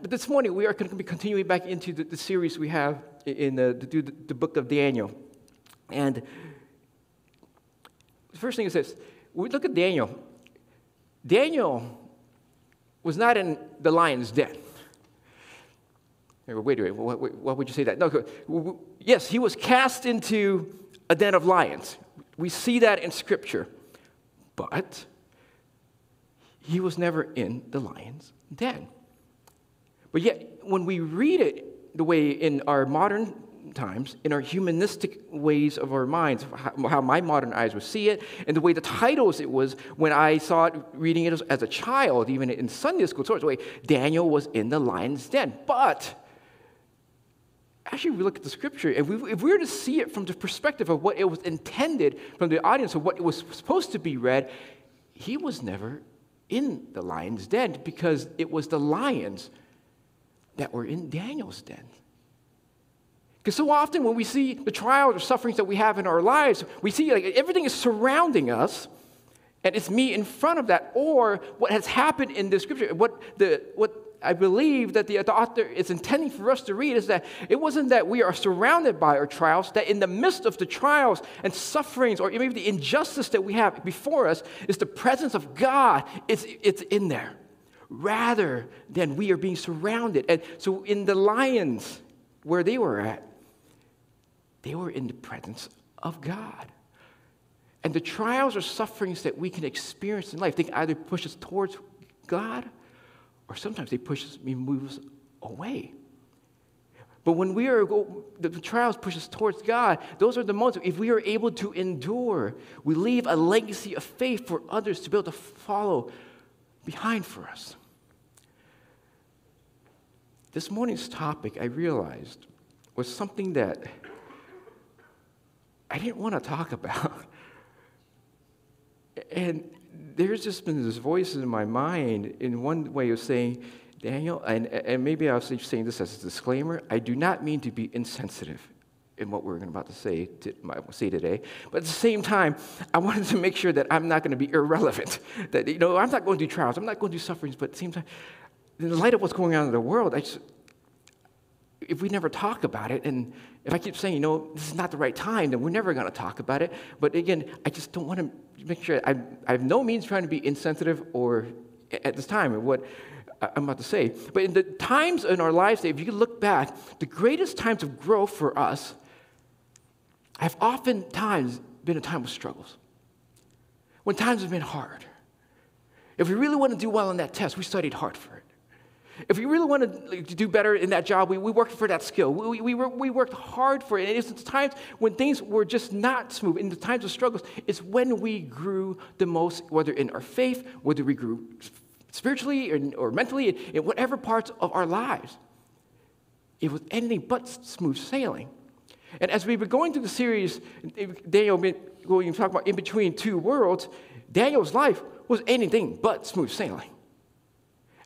but this morning we are going to be continuing back into the, the series we have in the, the, the book of Daniel. And the first thing is this we look at Daniel. Daniel was not in the lion's den. Wait, wait, wait, why would you say that? No, yes, he was cast into a den of lions. We see that in Scripture. But he was never in the lion's den. But yet, when we read it the way in our modern times, in our humanistic ways of our minds, how, my modern eyes would see it, and the way the titles it was when I saw it reading it as, a child, even in Sunday school, sort of way, Daniel was in the lion's den. But actually, we look at the scripture, we, if we were to see it from the perspective of what it was intended from the audience of what it was supposed to be read, he was never in the lion's den because it was the lions that were in Daniel's den. Because so often when we see the trials or sufferings that we have in our lives, we see like everything is surrounding us, and it's me in front of that, or what has happened in the scripture, what the what I believe that the, the author is intending for us to read is that it wasn't that we are surrounded by our trials, that in the midst of the trials and sufferings, or maybe the injustice that we have before us, is the presence of God. It's, it's in there, rather than we are being surrounded. And so in the lions, where they were at, they were in the presence of God. And the trials or sufferings that we can experience in life, they either push us towards God or sometimes they push us, move us away. But when we are, the trials push us towards God, those are the moments, if we are able to endure, we leave a legacy of faith for others to be able to follow behind for us. This morning's topic, I realized, was something that I didn't want to talk about. And there's just been this voice in my mind in one way of saying, Daniel, and, and maybe I was saying this as a disclaimer, I do not mean to be insensitive in what we're about to say, to, say today. But at the same time, I wanted to make sure that I'm not going to be irrelevant. That, you know, I'm not going through trials, I'm not going through sufferings, but at the same time, in the light of what's going on in the world, I just, if we never talk about it, and if I keep saying, you know, this is not the right time, then we're never going to talk about it. But again, I just don't want to make sure I, I have no means trying to be insensitive or at this time of what I'm about to say. But in the times in our lives, if you look back, the greatest times of growth for us have oftentimes been a time of struggles. When times have been hard. If we really want to do well on that test, we studied hard for it. If we really wanted to do better in that job, we, we worked for that skill. We, we, we worked hard for it. And it's the times when things were just not smooth, in the times of struggles, it's when we grew the most, whether in our faith, whether we grew spiritually or, or mentally, in, in whatever parts of our lives. It was anything but smooth sailing. And as we were going through the series, Daniel, going to talk about in between two worlds, Daniel's life was anything but smooth sailing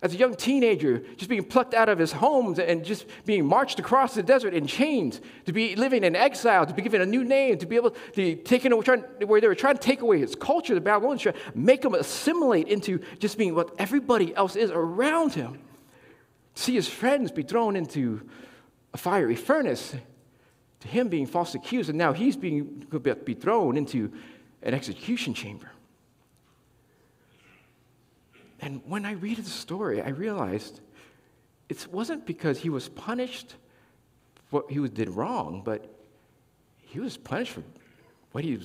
as a young teenager, just being plucked out of his homes and just being marched across the desert in chains, to be living in exile, to be given a new name, to be able to taken away, where they were trying to take away his culture, the Babylonians, make him assimilate into just being what everybody else is around him. See his friends be thrown into a fiery furnace, to him being falsely accused, and now he's being be thrown into an execution chamber. And when I read the story, I realized it wasn't because he was punished for what he did wrong, but he was punished for what he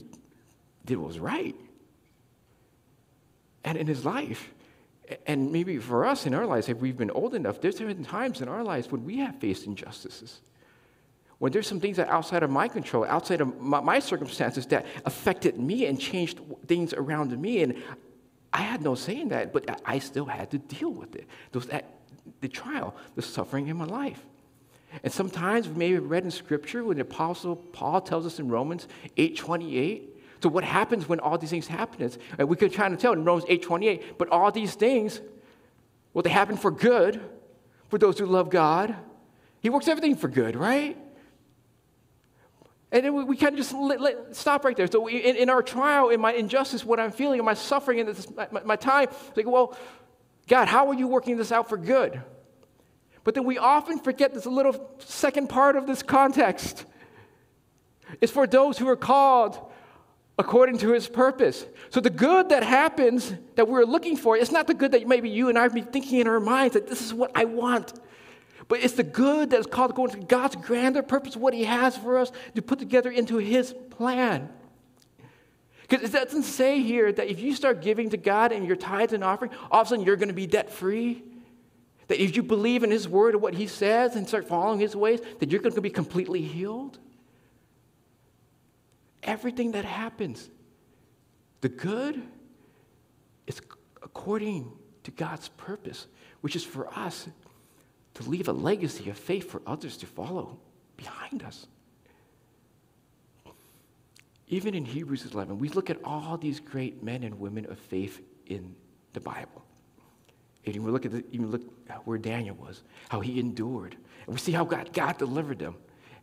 did was right. And in his life, and maybe for us in our lives, if we've been old enough, there's been times in our lives when we have faced injustices. When there's some things that are outside of my control, outside of my, my circumstances that affected me and changed things around me, and I had no say in that, but I still had to deal with it. Those, that, the trial, the suffering in my life. And sometimes we may have read in Scripture when the Apostle Paul tells us in Romans 8.28, so what happens when all these things happen? And we could try to tell in Romans 8.28, but all these things, well, they happen for good for those who love God. He works everything for good, right? And then we, we kind of just let, let, stop right there. So we, in, in, our trial, in my injustice, what I'm feeling, in my suffering, in this, my, my time, like, well, God, how are you working this out for good? But then we often forget this little second part of this context. It's for those who are called according to his purpose. So the good that happens that we're looking for, it's not the good that maybe you and I be thinking in our minds that this is what I want. But it's the good that is called according to God's grander purpose, what he has for us to put together into his plan. Because it doesn't say here that if you start giving to God and your tithes and offering, all of a sudden you're going to be debt free. That if you believe in His word and what He says and start following His ways, that you're going to be completely healed. Everything that happens, the good, is according to God's purpose, which is for us to leave a legacy of faith for others to follow behind us. Even in Hebrews 11, we look at all these great men and women of faith in the Bible. And we look at the, even look where Daniel was, how he endured. And we see how God, God delivered them.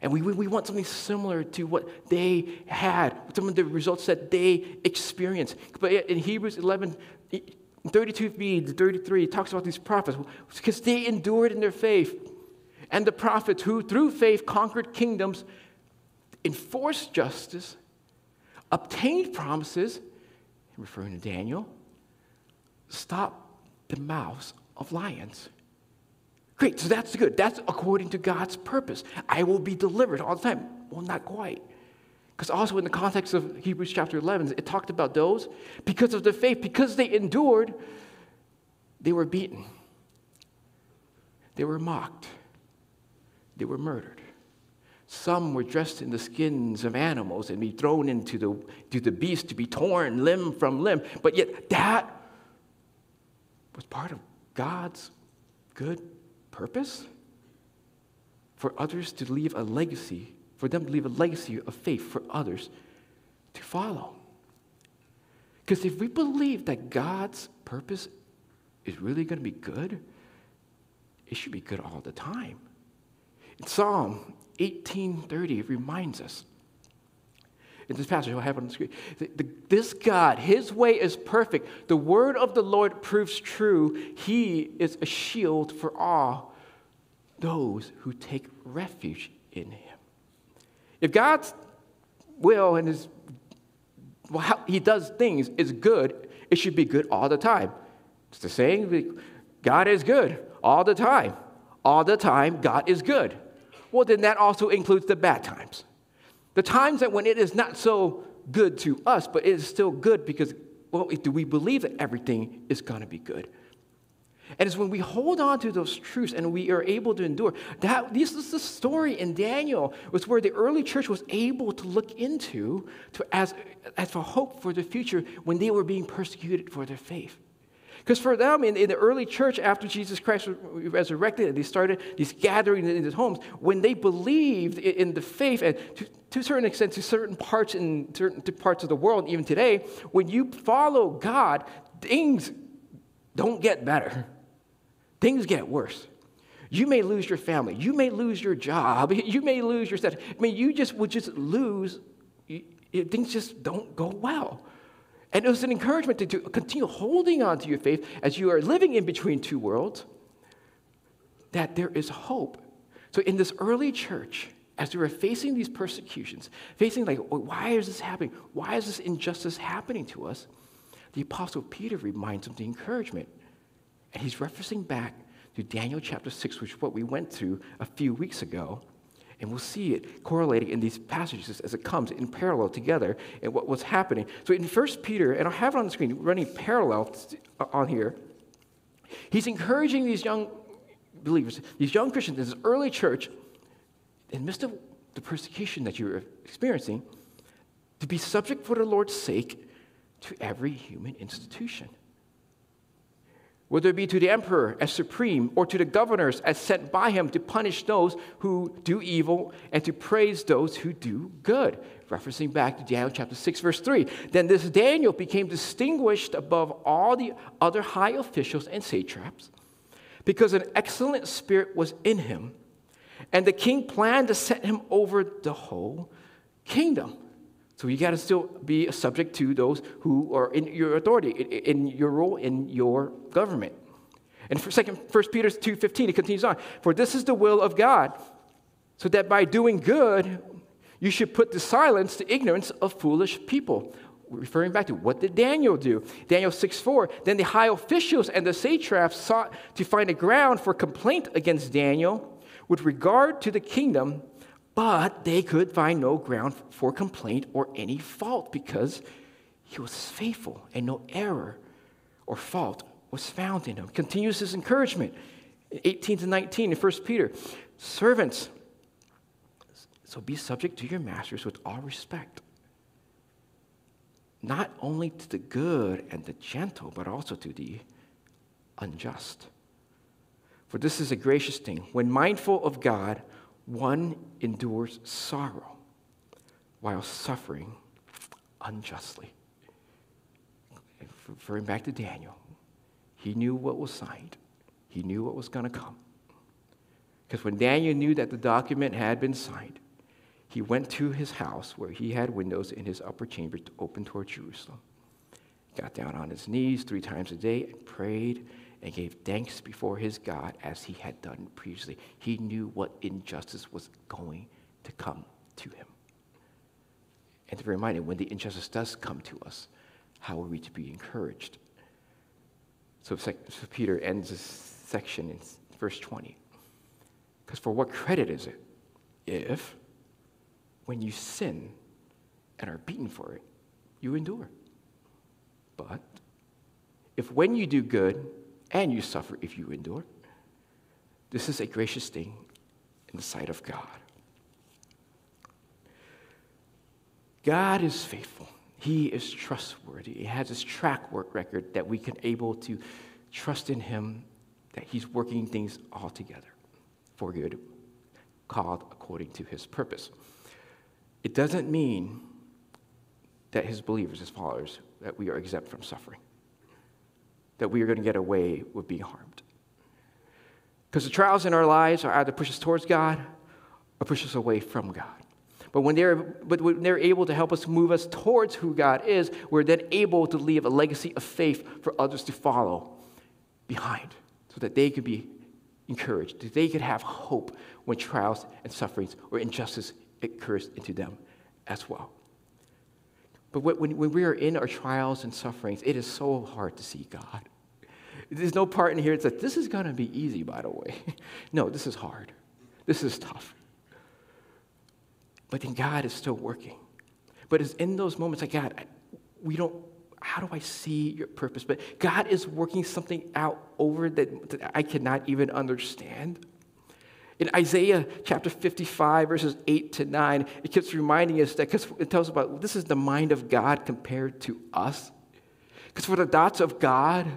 And we, we want something similar to what they had, some of the results that they experienced. But in Hebrews 11, 32b to 33, it talks about these prophets because they endured in their faith. And the prophets who, through faith, conquered kingdoms, enforced justice, obtained promises, referring to Daniel, stopped the mouths of lions. Great, so that's good. That's according to God's purpose. I will be delivered all the time. Well, not quite. Because also in the context of Hebrews chapter 11, it talked about those, because of their faith, because they endured, they were beaten, they were mocked, they were murdered. Some were dressed in the skins of animals and be thrown into the, to the beast to be torn limb from limb. But yet, that was part of God's good purpose for others to leave a legacy, for them to leave a legacy of faith for others to follow. Because if we believe that God's purpose is really going to be good, it should be good all the time. In Psalm 18:30, it reminds us in this passage, I'll have on the screen. This God, His way is perfect. The word of the Lord proves true. He is a shield for all those who take refuge in Him. If God's will and His well, how He does things is good, it should be good all the time. It's the saying, God is good all the time. All the time, God is good. Well, then that also includes the bad times. The times that when it is not so good to us, but it is still good because, well, do we believe that everything is going to be good? And it's when we hold on to those truths and we are able to endure. That this is the story in Daniel, was where the early church was able to look into to, as, as for hope for the future when they were being persecuted for their faith. Because for them, in, in, the early church, after Jesus Christ was resurrected, and they started these gatherings in his homes, when they believed in, in the faith, and to, to, a certain extent, to certain parts in certain parts of the world, even today, when you follow God, things don't get better. Things get worse. You may lose your family. You may lose your job. You may lose your status. I mean, you just would just lose. Things just don't go well. And it was an encouragement to, to continue holding on to your faith as you are living in between two worlds, that there is hope. So in this early church, as we were facing these persecutions, facing like, why is this happening? Why is this injustice happening to us? The Apostle Peter reminds them the encouragement. And he's referencing back to Daniel chapter 6, which is what we went through a few weeks ago. And we'll see it correlating in these passages as it comes in parallel together and what was happening. So in 1 Peter, and I'll have it on the screen running parallel on here, he's encouraging these young believers, these young Christians, in this early church, in the midst of the persecution that you're experiencing, to be subject for the Lord's sake to every human institution whether it be to the emperor as supreme or to the governors as sent by him to punish those who do evil and to praise those who do good. Referencing back to Daniel chapter 6, verse 3. Then this Daniel became distinguished above all the other high officials and satraps because an excellent spirit was in him, and the king planned to set him over the whole kingdom. So you got to still be subject to those who are in your authority, in your role in your government. And for second, 1 Peter 2.15, it continues on. For this is the will of God, so that by doing good, you should put to silence the ignorance of foolish people. Referring back to what did Daniel do? Daniel 6:4. Then the high officials and the satraps sought to find a ground for complaint against Daniel with regard to the kingdom, but they could find no ground for complaint or any fault because he was faithful and no error or fault was found in him. Continues his encouragement. 18 to 19 in 1 Peter. Servants, so be subject to your masters with all respect, not only to the good and the gentle, but also to the unjust. For this is a gracious thing. When mindful of God, one endures sorrow while suffering unjustly. Referring back to Daniel, he knew what was signed, he knew what was going to come. Because when Daniel knew that the document had been signed, he went to his house where he had windows in his upper chamber to open toward Jerusalem. Got down on his knees three times a day and prayed and gave thanks before his God as he had done previously. He knew what injustice was going to come to him. And to be reminded, when the injustice does come to us, how are we to be encouraged? So, so Peter ends this section in verse 20. Because for what credit is it if, when you sin and are beaten for it, you endure? But if when you do good and you suffer if you endure, this is a gracious thing in the sight of God. God is faithful. He is trustworthy. He has his track work record that we can able to trust in him that he's working things all together for good, called according to his purpose. It doesn't mean that his believers, his followers, that we are exempt from suffering, that we are going to get away with being harmed. Because the trials in our lives are either push us towards God or push us away from God. But when they're, but when they're able to help us move us towards who God is, we're then able to leave a legacy of faith for others to follow behind so that they could be encouraged, that they could have hope when trials and sufferings or injustice occurs into them as well. But when, when we are in our trials and sufferings, it is so hard to see God. There's no part in here that says, this is going to be easy, by the way. no, this is hard. This is tough. But then God is still working. But it's in those moments like, God, we don't, how do I see your purpose? But God is working something out over that, that I cannot even understand. In Isaiah chapter 55, verses 8 to 9, it keeps reminding us that because it tells about this is the mind of God compared to us. Because for the thoughts of God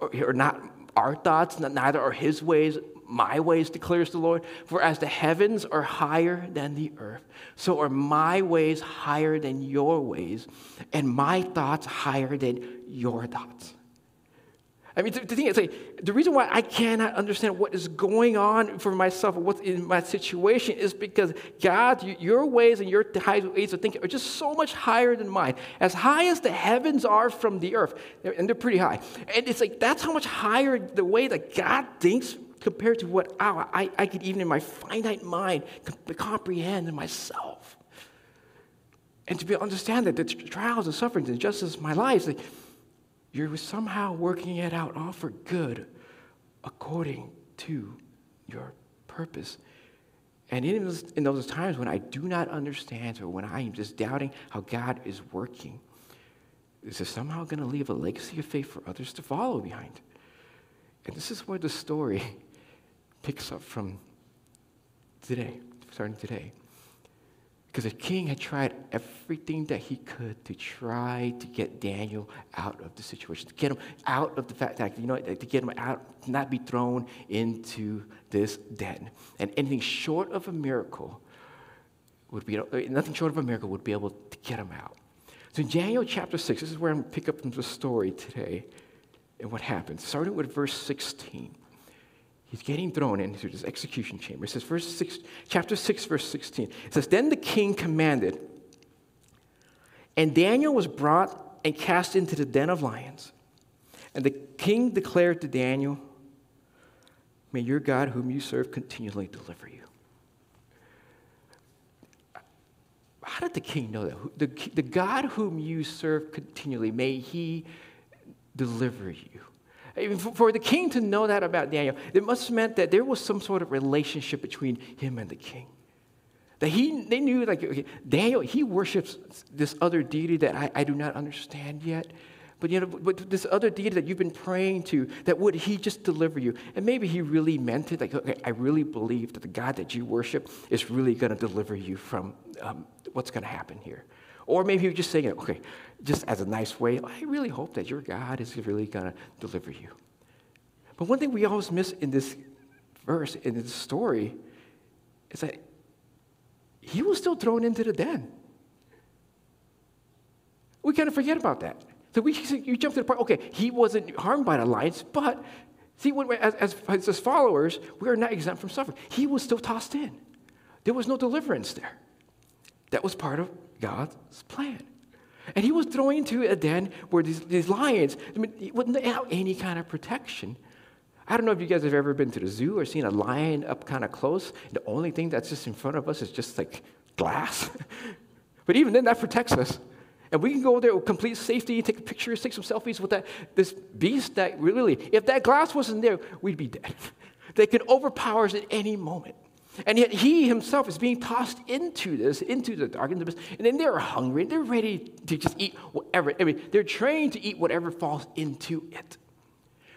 are not our thoughts, neither are his ways, my ways, declares the Lord. For as the heavens are higher than the earth, so are my ways higher than your ways, and my thoughts higher than your thoughts. I mean, the, thing is, like, the reason why I cannot understand what is going on for myself, what's in my situation, is because God, your ways and your ways of thinking are just so much higher than mine. As high as the heavens are from the earth, and they're pretty high. And it's like that's how much higher the way that God thinks compared to what I, I could even in my finite mind comprehend in myself. And to be understand that the trials and sufferings and justice of my life, like, you're somehow working it out all for good according to your purpose. And in those, in those times when I do not understand or when I am just doubting how God is working, is this somehow going to leave a legacy of faith for others to follow behind? And this is where the story picks up from today, starting today. Because the king had tried everything that he could to try to get Daniel out of the situation, to get him out of the fact that, you know, to get him out, not be thrown into this den. And anything short of a miracle would be, uh, nothing short of a miracle would be able to get him out. So in Daniel chapter 6, this is where I'm going to pick up from the story today and what happens. Starting with verse 16. He's getting thrown into this execution chamber. It says, verse six, chapter 6, verse 16. It says, Then the king commanded, and Daniel was brought and cast into the den of lions. And the king declared to Daniel, May your God, whom you serve, continually deliver you. How did the king know that? The, the God whom you serve continually, may he deliver you. For the king to know that about Daniel, it must have meant that there was some sort of relationship between him and the king. That he, they knew, like, okay, Daniel, he worships this other deity that I, I do not understand yet. But you know, but this other deity that you've been praying to, that would he just deliver you? And maybe he really meant it. Like, okay, I really believe that the God that you worship is really going to deliver you from um, what's going to happen here. Or maybe you're just saying, okay, just as a nice way, I really hope that your God is really going to deliver you. But one thing we always miss in this verse, in this story, is that he was still thrown into the den. We kind of forget about that. So we, you jump to the part, okay, he wasn't harmed by the lions, but see, when, as, as, as followers, we are not exempt from suffering. He was still tossed in. There was no deliverance there. That was part of God's plan. And he was thrown into a den where these, these lions, I mean, wouldn't have any kind of protection. I don't know if you guys have ever been to the zoo or seen a lion up kind of close. The only thing that's just in front of us is just like glass. but even then, that protects us. And we can go there with complete safety, take pictures, take some selfies with that this beast that really, if that glass wasn't there, we'd be dead. they could overpower us at any moment. And yet he himself is being tossed into this, into the dark, into and then they're hungry, they're ready to just eat whatever. I mean, they're trained to eat whatever falls into it.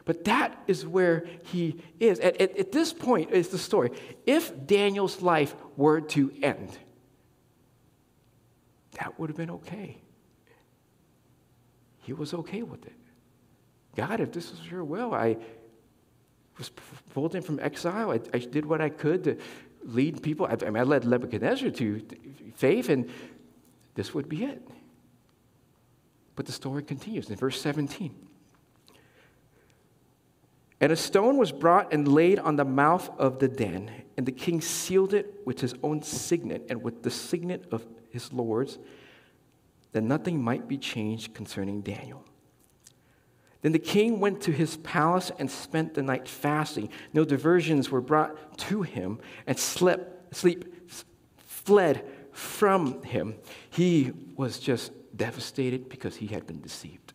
But that is where he is. At, at, at this point is the story. If Daniel's life were to end, that would have been okay he was okay with it. God, if this was your will, I was pulled in from exile. I, I did what I could to lead people. I, mean, I led Nebuchadnezzar to faith, and this would be it. But the story continues in verse 17. And a stone was brought and laid on the mouth of the den, and the king sealed it with his own signet and with the signet of his lords that nothing might be changed concerning Daniel. Then the king went to his palace and spent the night fasting. No diversions were brought to him, and slept, sleep fled from him. He was just devastated because he had been deceived.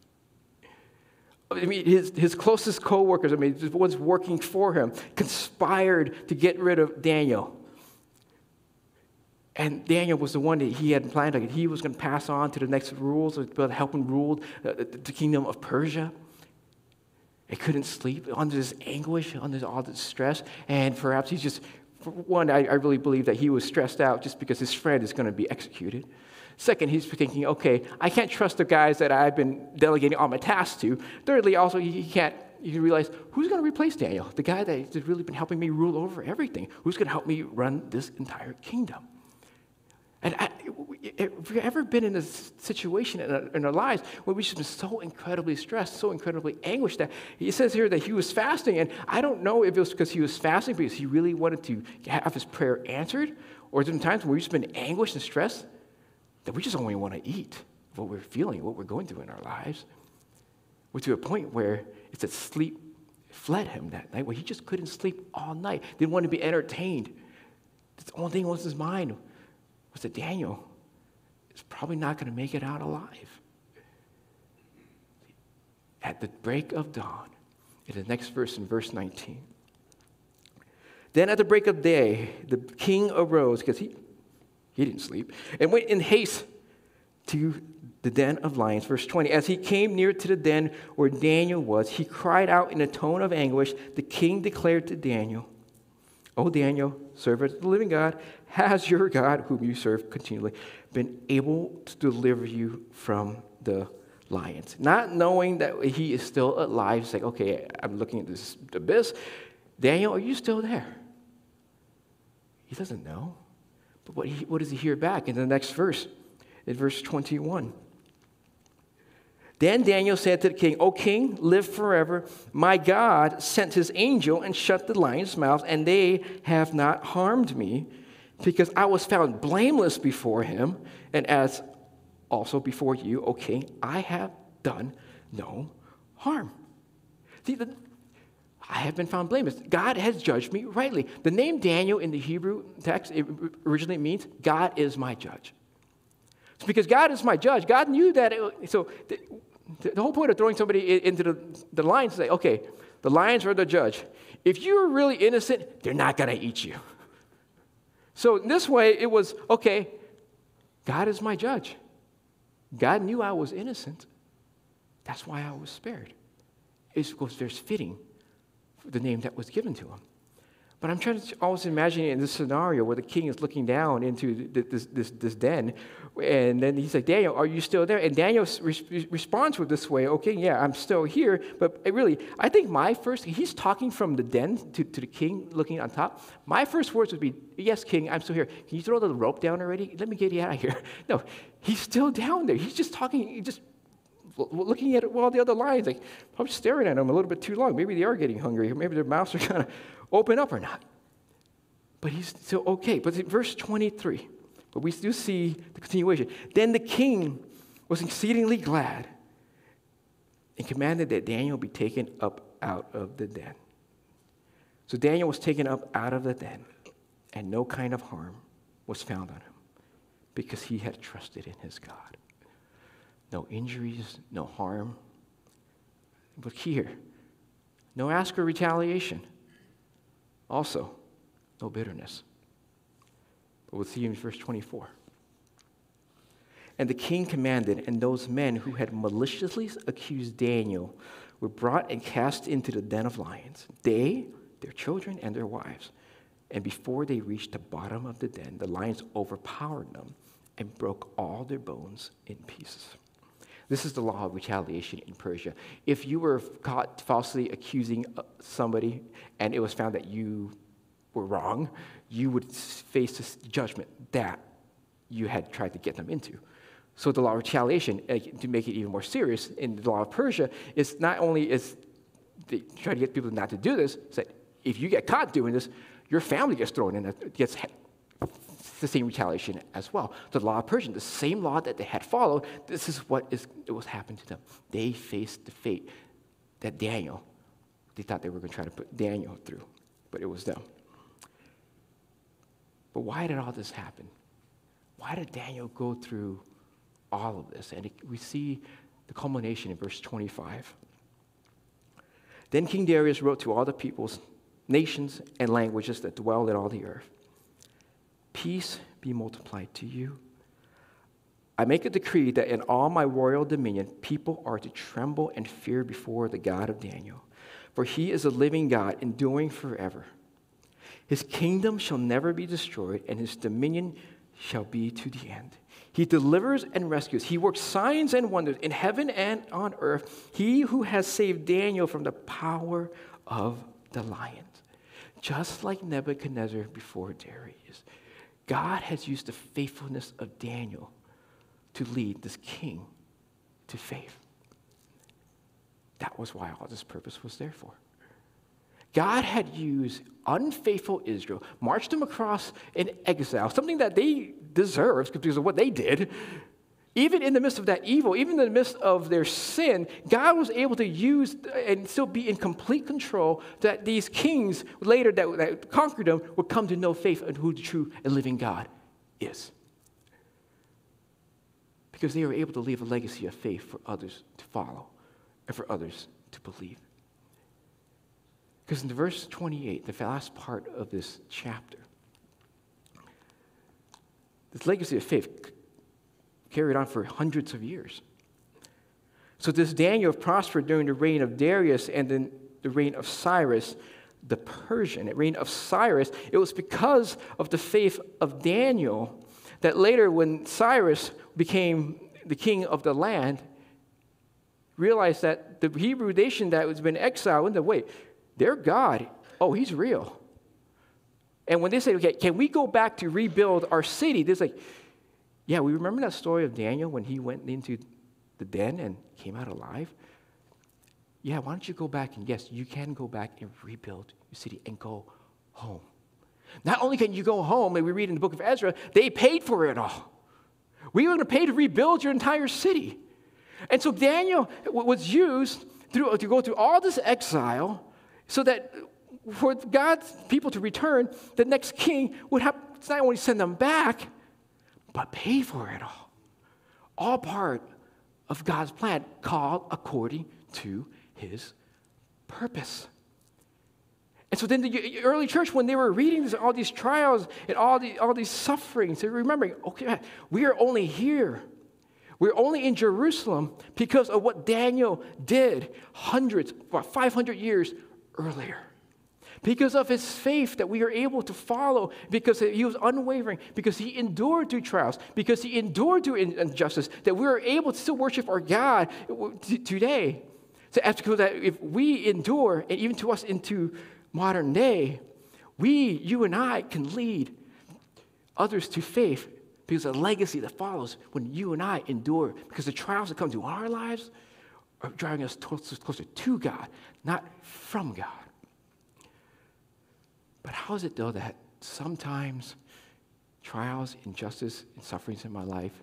I mean, his, his closest co workers, I mean, the ones working for him, conspired to get rid of Daniel. And Daniel was the one that he had planned, like he was going to pass on to the next rules, about helping rule the, the kingdom of Persia. He couldn't sleep under this anguish, under all this stress, and perhaps he's just, for one, I, I really believe that he was stressed out just because his friend is going to be executed. Second, he's thinking, okay, I can't trust the guys that I've been delegating all my tasks to. Thirdly, also, he can't you realize who's going to replace Daniel, the guy that has really been helping me rule over everything? Who's going to help me run this entire kingdom? And I, have we ever been in a situation in our, in our, lives where we've just been so incredibly stressed, so incredibly anguished that he says here that he was fasting, and I don't know if it was because he was fasting because he really wanted to have his prayer answered, or there times when we've just been anguished and stressed that we just only want to eat what we're feeling, what we're going through in our lives. We're to a point where it's that sleep fled him that night, where he just couldn't sleep all night, didn't want to be entertained. That's the only thing was his mind was that Daniel is probably not going to make it out alive. At the break of dawn, in the next verse, in verse 19. Then at the break of day, the king arose, because he, he didn't sleep, and went in haste to the den of lions. Verse 20 As he came near to the den where Daniel was, he cried out in a tone of anguish. The king declared to Daniel, O Daniel, servant of the living God, has your God, whom you serve continually, been able to deliver you from the lions? Not knowing that he is still alive, like, okay, I'm looking at this abyss. Daniel, are you still there? He doesn't know. But what, he, what does he hear back in the next verse? In verse 21. Then Daniel said to the king, O king, live forever. My God sent his angel and shut the lion's mouth, and they have not harmed me, because I was found blameless before him, and as also before you, O king, I have done no harm. See, the, I have been found blameless. God has judged me rightly. The name Daniel in the Hebrew text originally means God is my judge. It's because God is my judge. God knew that. It, so the, whole point of throwing somebody into the, the lions is say, okay, the lions are the judge. If you're really innocent, they're not going to eat you. So in this way, it was okay, God is my judge. God knew I was innocent. That's why I was spared. It's because there's fitting the name that was given to him. But I'm trying to always imagine in this scenario where the king is looking down into this, this, this den, and then he's like, Daniel, are you still there? And Daniel re- responds with this way, okay, yeah, I'm still here. But eh, really, I think my first, he's talking from the den to, to the king looking on top. My first words would be, yes, king, I'm still here. Can you throw the rope down already? Let me get you out of here. No, he's still down there. He's just talking, he just looking at all the other lions, like, probably staring at them a little bit too long. Maybe they are getting hungry. Maybe their mouths are going to open up or not. But he's still okay. But verse 23, but we do see the continuation. Then the king was exceedingly glad and commanded that Daniel be taken up out of the den. So Daniel was taken up out of the den, and no kind of harm was found on him because he had trusted in his God no injuries, no harm. But here, no ask or retaliation. Also, no bitterness. But we'll see you in verse 24. And the king commanded, and those men who had maliciously accused Daniel were brought and cast into the den of lions, they, their children, and their wives. And before they reached the bottom of the den, the lions overpowered them and broke all their bones in pieces. This is the law of retaliation in Persia. If you were caught falsely accusing uh, somebody and it was found that you were wrong, you would face this judgment that you had tried to get them into. So the law of retaliation, to make it even more serious, in the law of Persia, is not only is they try to get people not to do this, is that if you get caught doing this, your family gets thrown in, gets the same retaliation as well. The law of Persia, the same law that they had followed, this is what is, was happening to them. They faced the fate that Daniel, they thought they were going to try to put Daniel through, but it was them. But why did all this happen? Why did Daniel go through all of this? And we see the culmination in verse 25. Then King Darius wrote to all the peoples, nations, and languages that dwell in all the earth Peace be multiplied to you. I make a decree that in all my royal dominion, people are to tremble and fear before the God of Daniel, for he is a living God, enduring forever. His kingdom shall never be destroyed, and his dominion shall be to the end. He delivers and rescues. He works signs and wonders in heaven and on earth. He who has saved Daniel from the power of the lions, just like Nebuchadnezzar before Darius. God has used the faithfulness of Daniel to lead this king to faith. That was why all this purpose was there for. God had used unfaithful Israel, marched them across in exile, something that they deserved because of what they did, even in the midst of that evil, even in the midst of their sin, God was able to use and still be in complete control that these kings later that, that conquered them would come to know faith and who the true and living God is. Because they were able to leave a legacy of faith for others to follow and for others to believe. Because in verse 28, the last part of this chapter, this legacy of faith carried on for hundreds of years. So this Daniel prospered during the reign of Darius and then the reign of Cyrus the Persian. The reign of Cyrus, it was because of the faith of Daniel that later when Cyrus became the king of the land, realized that the Hebrew nation that was been exiled in the wait, their God, oh, he's real. And when they say, okay, can we go back to rebuild our city? There's like, yeah, we remember that story of Daniel when he went into the den and came out alive? Yeah, why don't you go back and yes, you can go back and rebuild your city and go home. Not only can you go home, and we read in the book of Ezra, they paid for it all. We were going to pay to rebuild your entire city. And so Daniel was used through, to go through all this exile so that for God's people to return, the next king would have to not only send them back, but pay for it all. All part of God's plan, called according to his purpose. And so then the early church, when they were reading this, all these trials and all, the, all these sufferings, they're remembering, okay, we are only here. We're only in Jerusalem because of what Daniel did hundreds, 500 years earlier. Because of his faith that we are able to follow, because he was unwavering, because he endured through trials, because he endured through injustice, that we are able to still worship our God today. So, because that if we endure, and even to us into modern day, we, you and I, can lead others to faith because the legacy that follows when you and I endure, because the trials that come to our lives are driving us closer, to God, not from God. But how is it, though, that sometimes trials, injustice, and sufferings in my life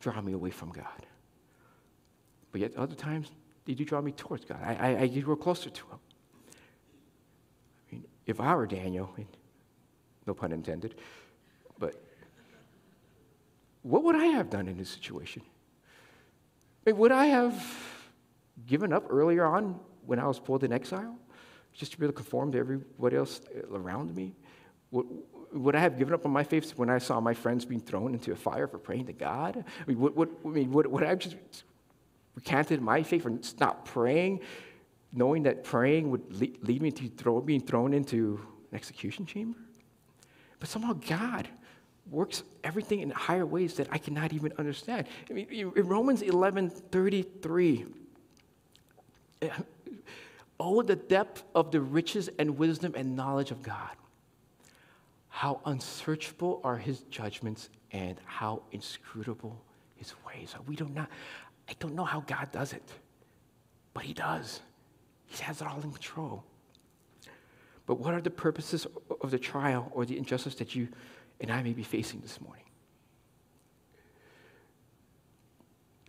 draw me away from God? But yet, other times, they do draw me towards God. I, I, I get real closer to Him. I mean, if I were Daniel, no pun intended, but what would I have done in this situation? Mean, would I have given up earlier on when I was pulled in exile? just to be able to conform to everybody else around me? Would, would I have given up on my faith when I saw my friends being thrown into a fire for praying to God? I mean, would, would, I mean, would, would I have just recanted my faith and stopped praying, knowing that praying would lead, lead me to throw, being thrown into an execution chamber? But somehow God works everything in higher ways that I cannot even understand. I mean, in Romans 11 33, eh, Oh, the depth of the riches and wisdom and knowledge of God. How unsearchable are his judgments and how inscrutable his ways. We do not, I don't know how God does it, but he does. He has it all in control. But what are the purposes of the trial or the injustice that you and I may be facing this morning?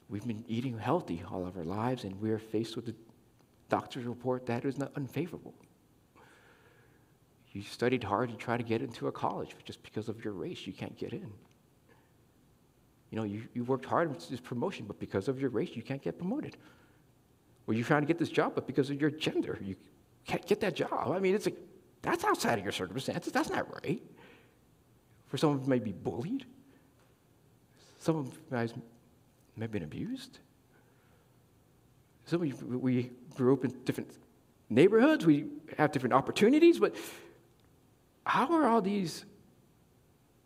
We've been eating healthy all of our lives, and we're faced with the doctors report that is not unfavorable. You studied hard to try to get into a college, but just because of your race, you can't get in. You know, you, you worked hard for this promotion, but because of your race, you can't get promoted. Or you're trying to get this job, but because of your gender, you can't get that job. I mean, it's like, that's outside of your circumstances. That's not right. For some of you may be bullied. Some of you guys may have been abused. Some of you, we grew up in different neighborhoods, we have different opportunities, but how are all these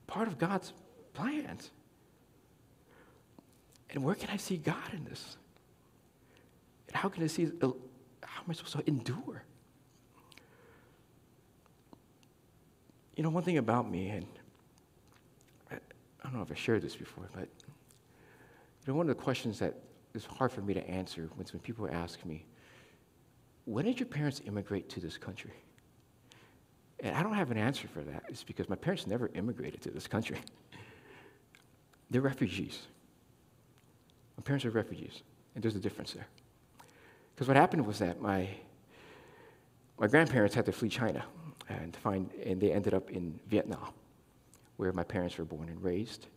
part of God's plans? And where can I see God in this? And how can I see, uh, how am I supposed to endure? You know, one thing about me, and I, don't know if I shared this before, but you know, one of the questions that is hard for me to answer when, when people ask me, when did your parents immigrate to this country? And I don't have an answer for that. It's because my parents never immigrated to this country. They're refugees. My parents are refugees, and there's a difference there. Because what happened was that my, my grandparents had to flee China and find, and they ended up in Vietnam, where my parents were born and raised.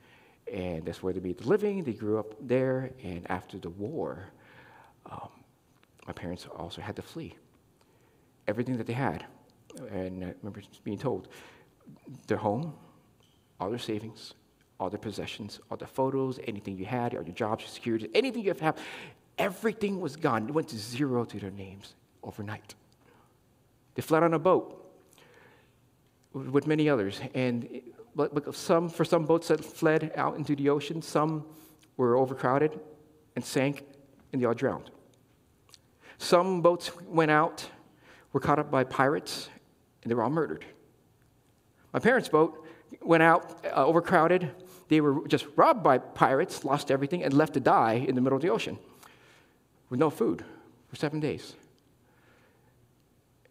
And that's where they made the living. They grew up there, and after the war, um, my parents also had to flee. Everything that they had, and I remember being told, their home, all their savings, all their possessions, all the photos, anything you had, all your jobs, your security, anything you have, everything was gone. It went to zero to their names overnight. They fled on a boat with many others, and some for some boats that fled out into the ocean, some were overcrowded and sank, and they all drowned. Some boats went out, were caught up by pirates, and they were all murdered. My parents' boat went out, uh, overcrowded. They were just robbed by pirates, lost everything, and left to die in the middle of the ocean with no food for seven days.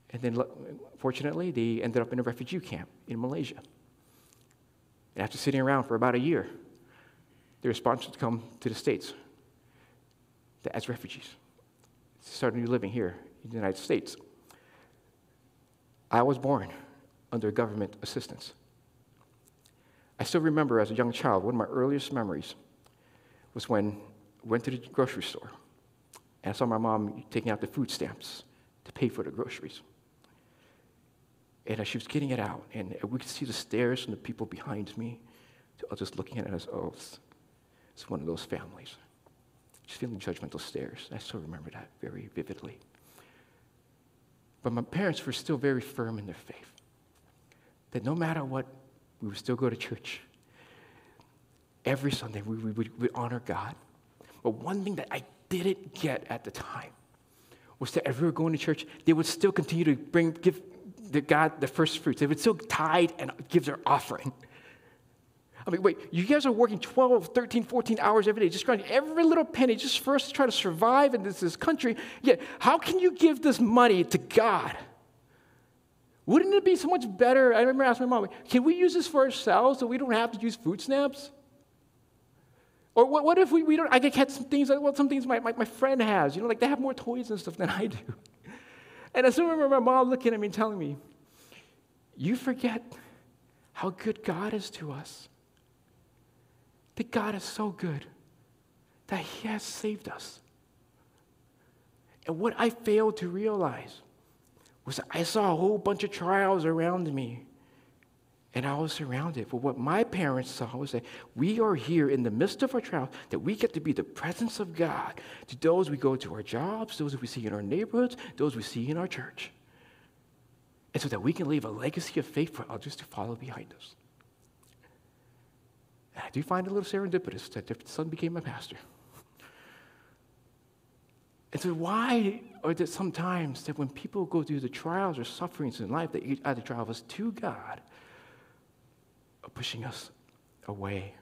And then, fortunately, they ended up in a refugee camp in Malaysia. And after sitting around for about a year, they were sponsored to come to the States to, as refugees. to start a new living here in the United States. I was born under government assistance. I still remember as a young child, one of my earliest memories was when I went to the grocery store and I saw my mom taking out the food stamps to pay for the groceries. And as she was getting it out, and we could see the stares from the people behind me, just looking at as, oh, it's, it's one of those families. Just feeling judgmental stares. I still remember that very vividly. But my parents were still very firm in their faith. That no matter what, we would still go to church. Every Sunday, we, we would honor God. But one thing that I didn't get at the time was that as we were going to church, they would still continue to bring, give the God the first fruits. They would still tithe and give their offering. I mean, wait, you guys are working 12, 13, 14 hours every day, just grinding every little penny just for us to try to survive in this, this country. Yet, how can you give this money to God? Wouldn't it be so much better? I remember asking my mom, can we use this for ourselves so we don't have to use food stamps? Or what, what if we, we don't, I get some things, well, some things my, my, my friend has, you know, like they have more toys and stuff than I do. And I still remember my mom looking at me and telling me, you forget how good God is to us that God is so good that He has saved us. And what I failed to realize was I saw a whole bunch of trials around me. And I was surrounded. But what my parents saw was that we are here in the midst of our trials, that we get to be the presence of God to those we go to our jobs, those we see in our neighborhoods, those we see in our church. And so that we can leave a legacy of faith for others to follow behind us. I do find it a little serendipitous that the son became a pastor. And so, why are it sometimes that when people go through the trials or sufferings in life, that either drive us to God pushing us away?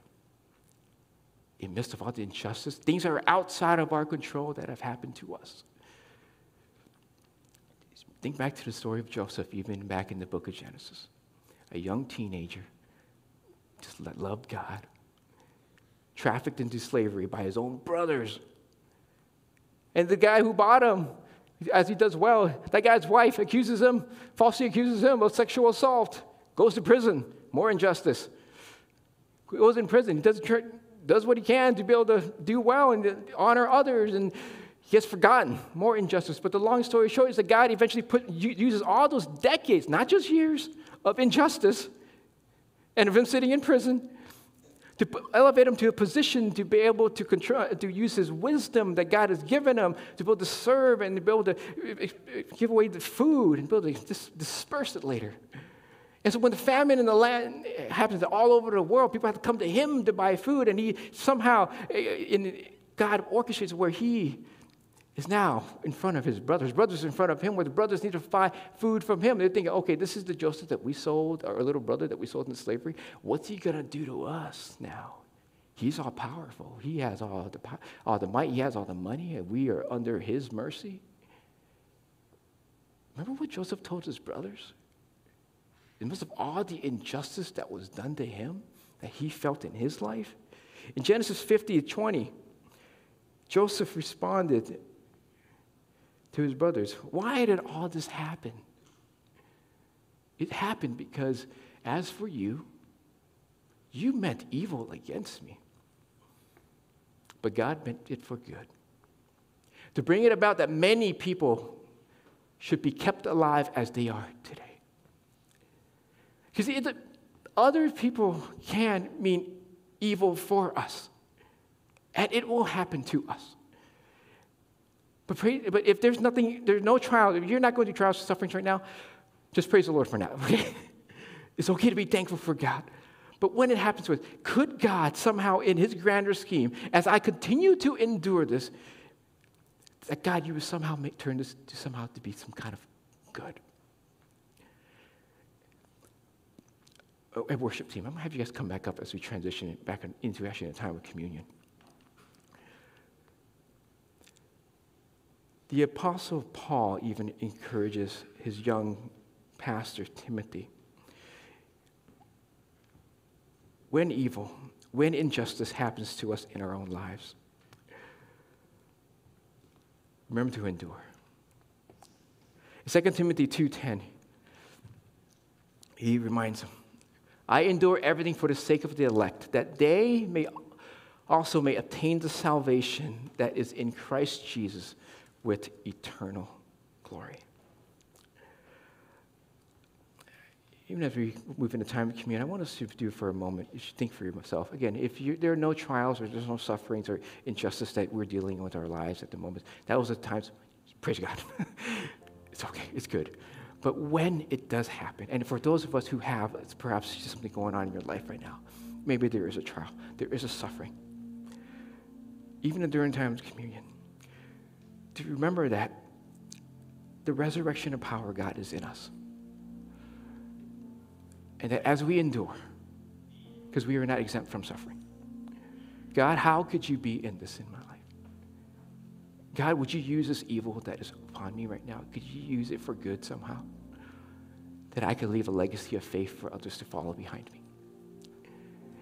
In midst of all the injustice, things that are outside of our control that have happened to us. Think back to the story of Joseph, even back in the book of Genesis. A young teenager just loved God, trafficked into slavery by his own brothers. And the guy who bought him, as he does well, that guy's wife accuses him, falsely accuses him of sexual assault, goes to prison, more injustice. He goes in prison, he does, does what he can to be able to do well and honor others, and he gets forgotten, more injustice. But the long story short is that God eventually put, uses all those decades, not just years, of injustice and of him sitting in prison to elevate him to a position to be able to control, to use his wisdom that God has given him to be able to serve and to be able to give away the food and be able to dis- disperse it later. And so when the famine in the land happens all over the world, people have to come to him to buy food, and he somehow, eh, in God orchestrates where he is now in front of his brothers. Brothers in front of him, where the brothers need to buy food from him. They're thinking, okay, this is the Joseph that we sold, our little brother that we sold into slavery. What's he going to do to us now? He's all powerful. He has all the, all the might. He has all the money, and we are under his mercy. Remember what Joseph told his brothers? In midst of all the injustice that was done to him, that he felt in his life? In Genesis 50 20, Joseph responded to his brothers, Why did all this happen? It happened because, as for you, you meant evil against me. But God meant it for good. To bring it about that many people should be kept alive as they are today. Because other people can mean evil for us, and it will happen to us. But, pray, but if there's nothing, there's no trial, if you're not going through trials and sufferings right now, just praise the Lord for now. Okay? it's okay to be thankful for God. But when it happens to us, could God somehow, in His grander scheme, as I continue to endure this, that God, you would somehow make, turn this to somehow to be some kind of good? Uh, oh, and worship team, I'm going to have you guys come back up as we transition back into actually a time of communion. The Apostle Paul even encourages his young pastor, Timothy. When evil, when injustice happens to us in our own lives, remember to endure. 2 Timothy 2:10, he reminds them, I endure everything for the sake of the elect, that they may also may attain the salvation that is in Christ Jesus with eternal glory. Even as we move into time of communion, I want us to do for a moment, you should think for yourself. Again, if you, there are no trials or there's no sufferings or injustice that we're dealing with our lives at the moment, that was the times, praise God. it's okay, it's good. But when it does happen, and for those of us who have, it's perhaps just something going on in your life right now, maybe there is a trial, there is a suffering, even during times of communion, to remember that the resurrection of power of God is in us. And that as we endure, because we are not exempt from suffering, God, how could you be in this in my life? God, would you use this evil that is upon me right now? Could you use it for good somehow? That I could leave a legacy of faith for others to follow behind me.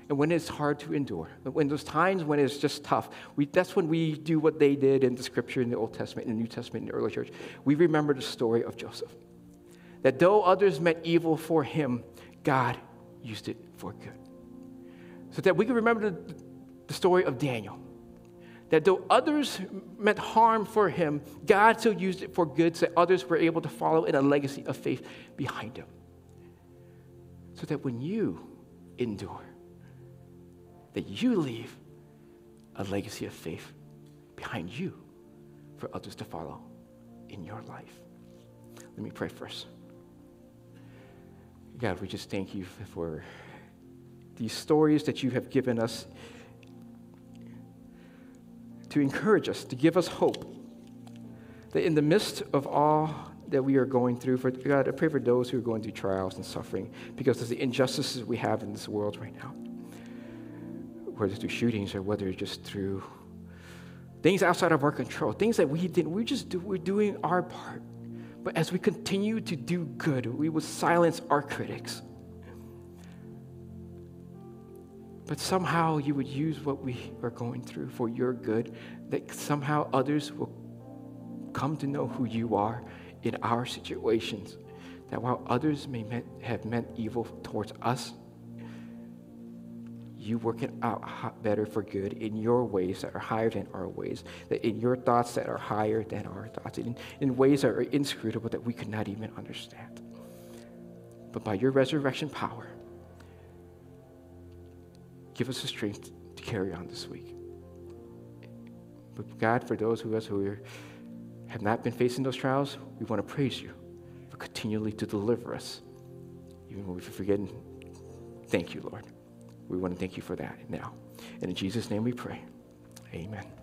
And when it's hard to endure, when those times when it's just tough, we, that's when we do what they did in the scripture in the Old Testament, in the New Testament, in the early church. We remember the story of Joseph. That though others meant evil for him, God used it for good. So that we can remember the, the story of Daniel. That though others meant harm for him, God still used it for good so that others were able to follow in a legacy of faith behind him. So that when you endure, that you leave a legacy of faith behind you for others to follow in your life. Let me pray first. God, we just thank you for these stories that you have given us to encourage us, to give us hope. That in the midst of all that we are going through, for God, I pray for those who are going through trials and suffering because of the injustices we have in this world right now. Whether through shootings or whether just through things outside of our control, things that we didn't, we just do, we're doing our part. But as we continue to do good, we will silence our critics. But somehow you would use what we are going through for your good, that somehow others will come to know who you are in our situations. That while others may have meant evil towards us, you work it out better for good in your ways that are higher than our ways, that in your thoughts that are higher than our thoughts, in, in ways that are inscrutable that we could not even understand. But by your resurrection power, give us the strength to carry on this week. But God, for those of us who have not been facing those trials, we want to praise you for continually to deliver us, even when we've forgotten. Thank you, Lord. We want to thank you for that now. And in Jesus' name we pray. Amen.